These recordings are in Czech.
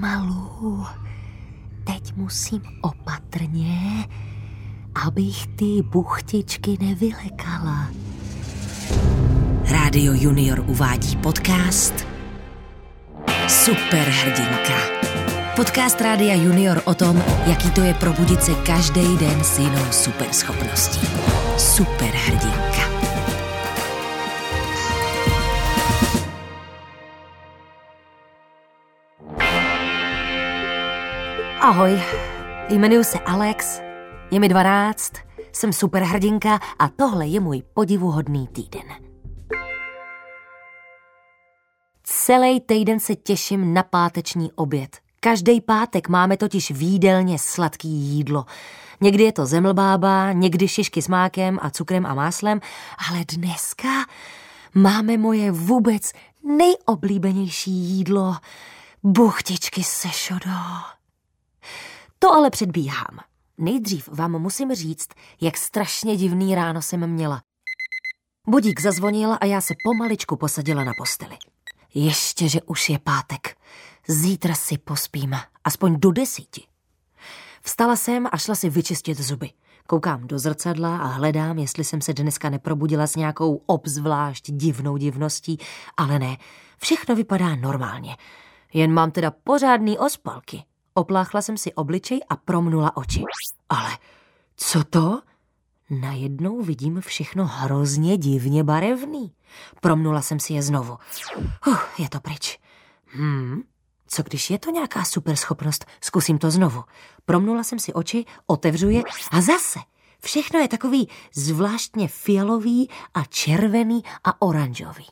Pomalu. Teď musím opatrně, abych ty buchtičky nevylekala. Rádio Junior uvádí podcast Superhrdinka. Podcast Rádia Junior o tom, jaký to je probudit se každý den s jinou superschopností. Superhrdinka. Ahoj, jmenuji se Alex, je mi 12, jsem superhrdinka a tohle je můj podivuhodný týden. Celý týden se těším na páteční oběd. Každý pátek máme totiž výdelně sladký jídlo. Někdy je to zemlbába, někdy šišky s mákem a cukrem a máslem, ale dneska máme moje vůbec nejoblíbenější jídlo. Buchtičky se šodo. To ale předbíhám. Nejdřív vám musím říct, jak strašně divný ráno jsem měla. Budík zazvonil a já se pomaličku posadila na posteli. Ještě, že už je pátek. Zítra si pospím, aspoň do desíti. Vstala jsem a šla si vyčistit zuby. Koukám do zrcadla a hledám, jestli jsem se dneska neprobudila s nějakou obzvlášť divnou divností, ale ne, všechno vypadá normálně. Jen mám teda pořádný ospalky. Opláchla jsem si obličej a promnula oči. Ale co to? Najednou vidím všechno hrozně divně barevný. Promnula jsem si je znovu. Uh, je to pryč. Hmm, co když je to nějaká superschopnost? Zkusím to znovu. Promnula jsem si oči, otevřu je a zase. Všechno je takový zvláštně fialový a červený a oranžový.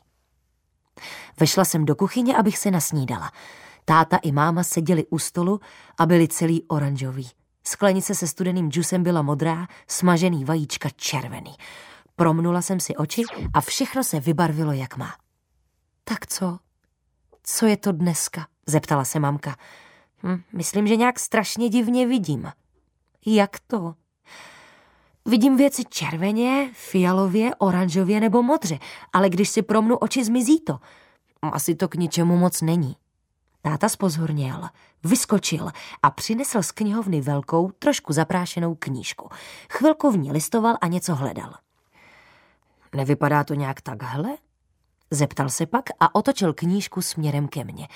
Vešla jsem do kuchyně, abych se nasnídala. Táta i máma seděli u stolu a byli celý oranžový. Sklenice se studeným džusem byla modrá, smažený vajíčka červený. Promnula jsem si oči a všechno se vybarvilo, jak má. Tak co? Co je to dneska? Zeptala se mamka. Hm, myslím, že nějak strašně divně vidím. Jak to? Vidím věci červeně, fialově, oranžově nebo modře, ale když si promnu oči, zmizí to. Asi to k ničemu moc není. Táta spozorněl, vyskočil a přinesl z knihovny velkou, trošku zaprášenou knížku. Chvilku v ní listoval a něco hledal. Nevypadá to nějak takhle? Zeptal se pak a otočil knížku směrem ke mně.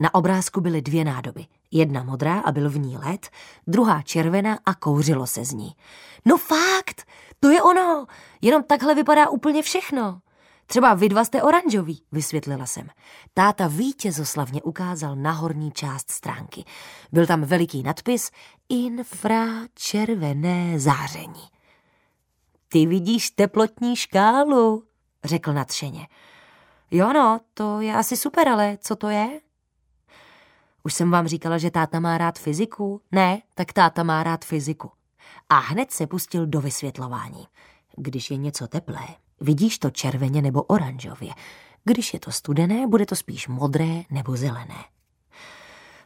Na obrázku byly dvě nádoby. Jedna modrá a byl v ní led, druhá červená a kouřilo se z ní. No fakt, to je ono, jenom takhle vypadá úplně všechno. Třeba vy dva jste oranžový, vysvětlila jsem. Táta vítězoslavně ukázal na horní část stránky. Byl tam veliký nadpis Infračervené záření. Ty vidíš teplotní škálu, řekl nadšeně. Jo no, to je asi super, ale co to je? Už jsem vám říkala, že táta má rád fyziku? Ne, tak táta má rád fyziku. A hned se pustil do vysvětlování. Když je něco teplé, vidíš to červeně nebo oranžově. Když je to studené, bude to spíš modré nebo zelené.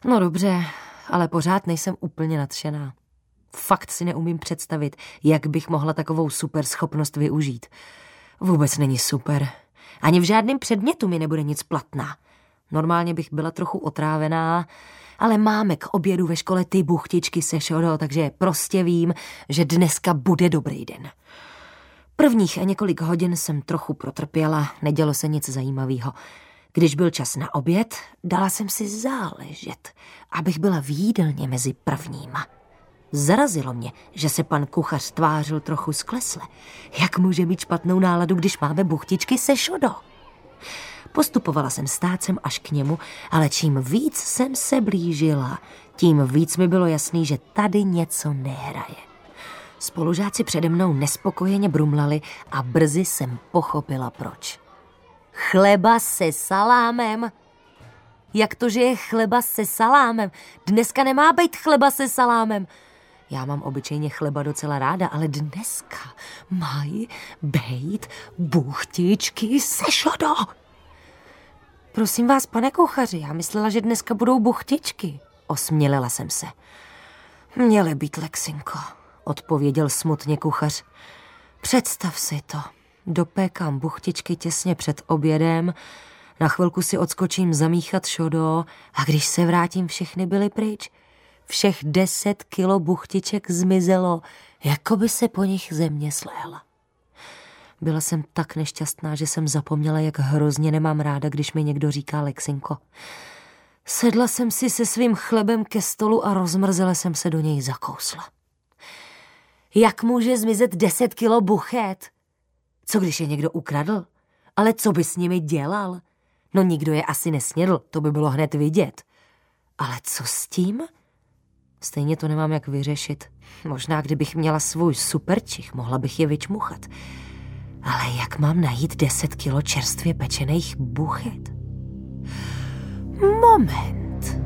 No dobře, ale pořád nejsem úplně nadšená. Fakt si neumím představit, jak bych mohla takovou super schopnost využít. Vůbec není super. Ani v žádném předmětu mi nebude nic platná. Normálně bych byla trochu otrávená, ale máme k obědu ve škole ty buchtičky se šodo, takže prostě vím, že dneska bude dobrý den. Prvních několik hodin jsem trochu protrpěla, nedělo se nic zajímavého. Když byl čas na oběd, dala jsem si záležet, abych byla v jídelně mezi prvníma. Zarazilo mě, že se pan kuchař tvářil trochu sklesle. Jak může mít špatnou náladu, když máme buchtičky se šodo? Postupovala jsem stácem až k němu, ale čím víc jsem se blížila, tím víc mi bylo jasný, že tady něco nehraje. Spolužáci přede mnou nespokojeně brumlali a brzy jsem pochopila proč. Chleba se salámem? Jak to, že je chleba se salámem? Dneska nemá být chleba se salámem. Já mám obyčejně chleba docela ráda, ale dneska mají být buchtičky se šodo. Prosím vás, pane kuchaři, já myslela, že dneska budou buchtičky. Osmělela jsem se. Měly být, Lexinko, odpověděl smutně kuchař. Představ si to. Dopékám buchtičky těsně před obědem Na chvilku si odskočím zamíchat šodo a když se vrátím, všechny byly pryč. Všech deset kilo buchtiček zmizelo, jako by se po nich země sléhla. Byla jsem tak nešťastná, že jsem zapomněla, jak hrozně nemám ráda, když mi někdo říká Lexinko. Sedla jsem si se svým chlebem ke stolu a rozmrzela jsem se do něj zakousla. Jak může zmizet deset kilo buchet? Co když je někdo ukradl? Ale co by s nimi dělal? No nikdo je asi nesnědl, to by bylo hned vidět. Ale co s tím? Stejně to nemám jak vyřešit. Možná, kdybych měla svůj superčich, mohla bych je vyčmuchat. Ale jak mám najít deset kilo čerstvě pečených buchet? Moment.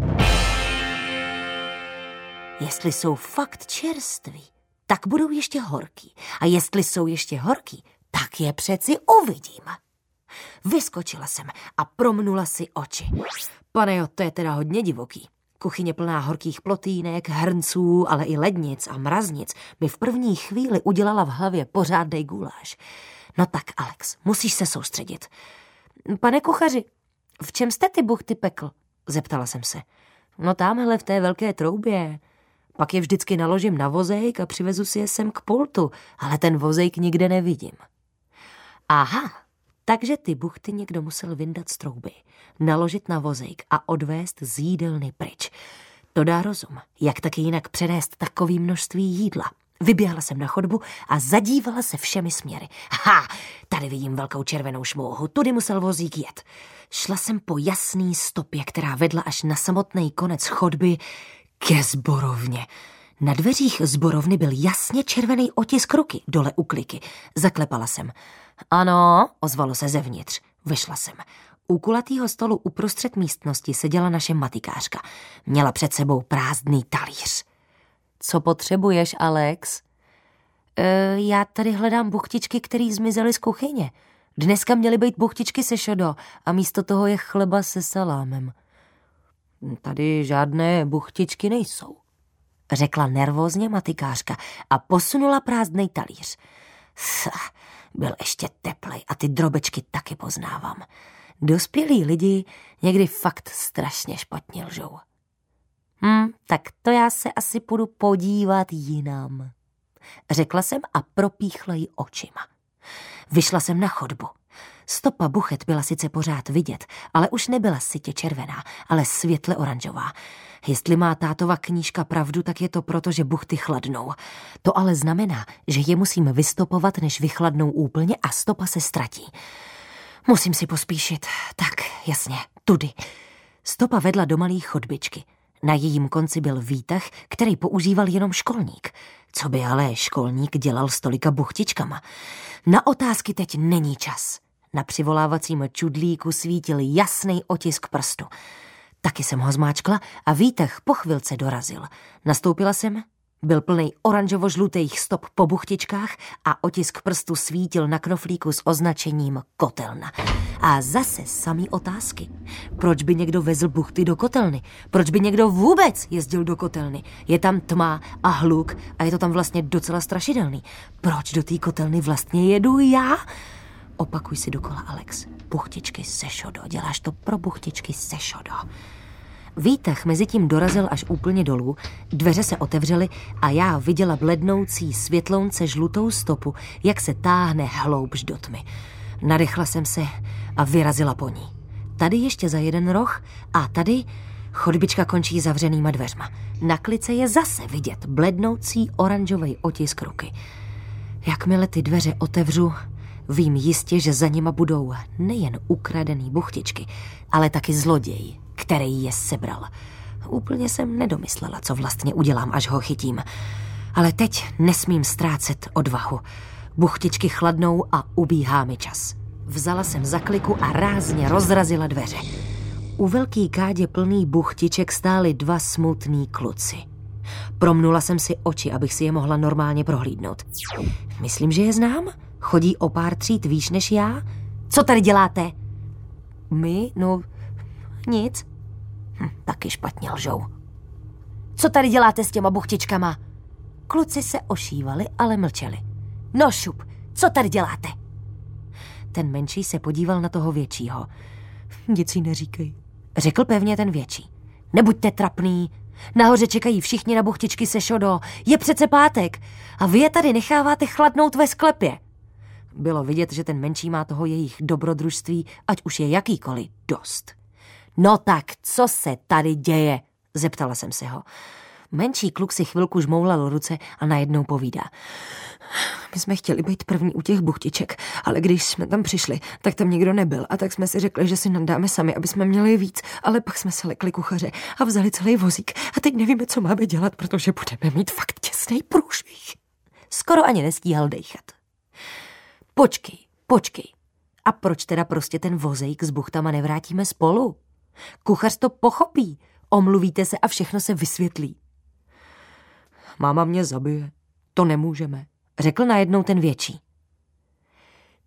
Jestli jsou fakt čerství, tak budou ještě horký. A jestli jsou ještě horký, tak je přeci uvidím. Vyskočila jsem a promnula si oči. Pane jo, to je teda hodně divoký. Kuchyně plná horkých plotýnek, hrnců, ale i lednic a mraznic mi v první chvíli udělala v hlavě pořádnej guláš. No tak, Alex, musíš se soustředit. Pane kuchaři, v čem jste ty buchty pekl? Zeptala jsem se. No tamhle v té velké troubě. Pak je vždycky naložím na vozejk a přivezu si je sem k pultu, ale ten vozejk nikde nevidím. Aha, takže ty buchty někdo musel vyndat z trouby, naložit na vozejk a odvést z jídelny pryč. To dá rozum, jak taky jinak přenést takový množství jídla. Vyběhla jsem na chodbu a zadívala se všemi směry. Ha, tady vidím velkou červenou šmouhu, tudy musel vozík jet. Šla jsem po jasný stopě, která vedla až na samotný konec chodby ke zborovně. Na dveřích zborovny byl jasně červený otisk ruky dole u kliky. Zaklepala jsem. Ano, ozvalo se zevnitř. Vyšla jsem. U kulatýho stolu uprostřed místnosti seděla naše matikářka. Měla před sebou prázdný talíř. Co potřebuješ, Alex? E, já tady hledám buchtičky, které zmizely z kuchyně. Dneska měly být buchtičky se šodo a místo toho je chleba se salámem. Tady žádné buchtičky nejsou, řekla nervózně matikářka a posunula prázdnej talíř. Sach, byl ještě teplej a ty drobečky taky poznávám. Dospělí lidi někdy fakt strašně špatně lžou. Hm, tak to já se asi půjdu podívat jinam. Řekla jsem a propíchla ji očima. Vyšla jsem na chodbu. Stopa buchet byla sice pořád vidět, ale už nebyla sitě červená, ale světle oranžová. Jestli má tátova knížka pravdu, tak je to proto, že buchty chladnou. To ale znamená, že je musím vystopovat, než vychladnou úplně a stopa se ztratí. Musím si pospíšit. Tak, jasně, tudy. Stopa vedla do malé chodbičky. Na jejím konci byl výtah, který používal jenom školník. Co by ale školník dělal s tolika buchtičkama? Na otázky teď není čas. Na přivolávacím čudlíku svítil jasný otisk prstu. Taky jsem ho zmáčkla a výtah po chvilce dorazil. Nastoupila jsem, byl plný oranžovo-žlutých stop po buchtičkách a otisk prstu svítil na knoflíku s označením kotelna. A zase samý otázky. Proč by někdo vezl buchty do kotelny? Proč by někdo vůbec jezdil do kotelny? Je tam tma a hluk a je to tam vlastně docela strašidelný. Proč do té kotelny vlastně jedu já? Opakuj si dokola, Alex. Buchtičky se šodo. Děláš to pro buchtičky se šodo. Výtah mezi tím dorazil až úplně dolů, dveře se otevřely a já viděla blednoucí světlounce žlutou stopu, jak se táhne hloubš do tmy. Nadechla jsem se a vyrazila po ní. Tady ještě za jeden roh a tady chodbička končí zavřenýma dveřma. Na klice je zase vidět blednoucí oranžový otisk ruky. Jakmile ty dveře otevřu, vím jistě, že za nima budou nejen ukradený buchtičky, ale taky zloději, který je sebral. Úplně jsem nedomyslela, co vlastně udělám, až ho chytím. Ale teď nesmím ztrácet odvahu. Buchtičky chladnou a ubíhá mi čas. Vzala jsem zakliku a rázně rozrazila dveře. U velký kádě plný buchtiček stály dva smutný kluci. Promnula jsem si oči, abych si je mohla normálně prohlídnout. Myslím, že je znám? Chodí o pár tříd výš než já? Co tady děláte? My? No, nic. Hm, taky špatně lžou. Co tady děláte s těma buchtičkama? Kluci se ošívali, ale mlčeli. No šup, co tady děláte? Ten menší se podíval na toho většího. Nic jí neříkej. Řekl pevně ten větší. Nebuďte trapný. Nahoře čekají všichni na buchtičky se šodo. Je přece pátek. A vy je tady necháváte chladnout ve sklepě. Bylo vidět, že ten menší má toho jejich dobrodružství, ať už je jakýkoliv, dost. No tak, co se tady děje? Zeptala jsem se ho. Menší kluk si chvilku žmoulal ruce a najednou povídá. My jsme chtěli být první u těch buchtiček, ale když jsme tam přišli, tak tam nikdo nebyl a tak jsme si řekli, že si nadáme sami, aby jsme měli víc, ale pak jsme se lekli kuchaře a vzali celý vozík a teď nevíme, co máme dělat, protože budeme mít fakt těsný průšvih. Skoro ani nestíhal dejchat. Počkej, počkej. A proč teda prostě ten vozejk s buchtama nevrátíme spolu? Kuchař to pochopí, omluvíte se a všechno se vysvětlí. Máma mě zabije. To nemůžeme, řekl najednou ten větší.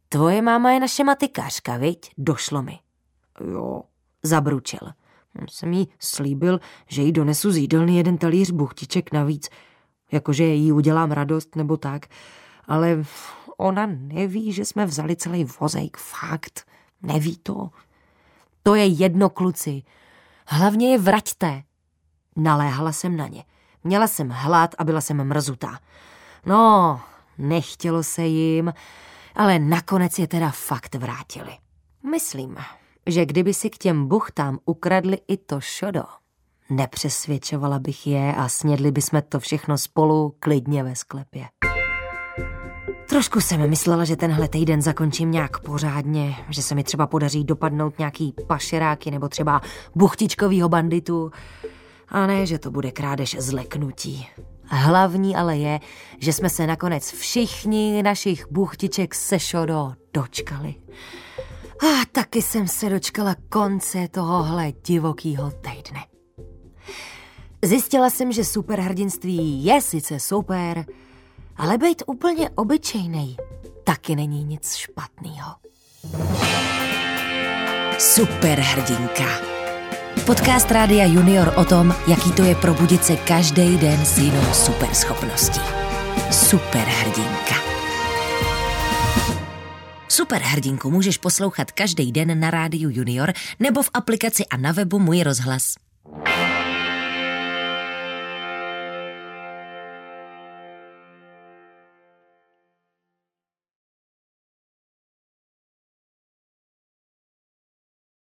Tvoje máma je naše matykařka, viď? Došlo mi. Jo, zabručil. Jsem jí slíbil, že jí donesu z jídelny jeden talíř buchtiček navíc, jakože jí udělám radost nebo tak, ale ona neví, že jsme vzali celý vozejk, fakt, neví to. To je jedno, kluci, hlavně je vraťte. Naléhala jsem na ně. Měla jsem hlad a byla jsem mrzutá. No, nechtělo se jim, ale nakonec je teda fakt vrátili. Myslím, že kdyby si k těm buchtám ukradli i to šodo, nepřesvědčovala bych je a snědli bychom to všechno spolu klidně ve sklepě. Trošku jsem myslela, že tenhle týden zakončím nějak pořádně, že se mi třeba podaří dopadnout nějaký pašeráky nebo třeba buchtičkovýho banditu, a ne, že to bude krádež zleknutí. Hlavní ale je, že jsme se nakonec všichni našich buchtiček se šodo dočkali. A taky jsem se dočkala konce tohohle divokýho týdne. Zjistila jsem, že superhrdinství je sice super, ale být úplně obyčejný taky není nic špatného. Superhrdinka. Podcast Rádia Junior o tom, jaký to je probudit se každý den s jinou superschopností. Superhrdinka. Superhrdinku můžeš poslouchat každý den na rádiu Junior nebo v aplikaci a na webu Můj rozhlas.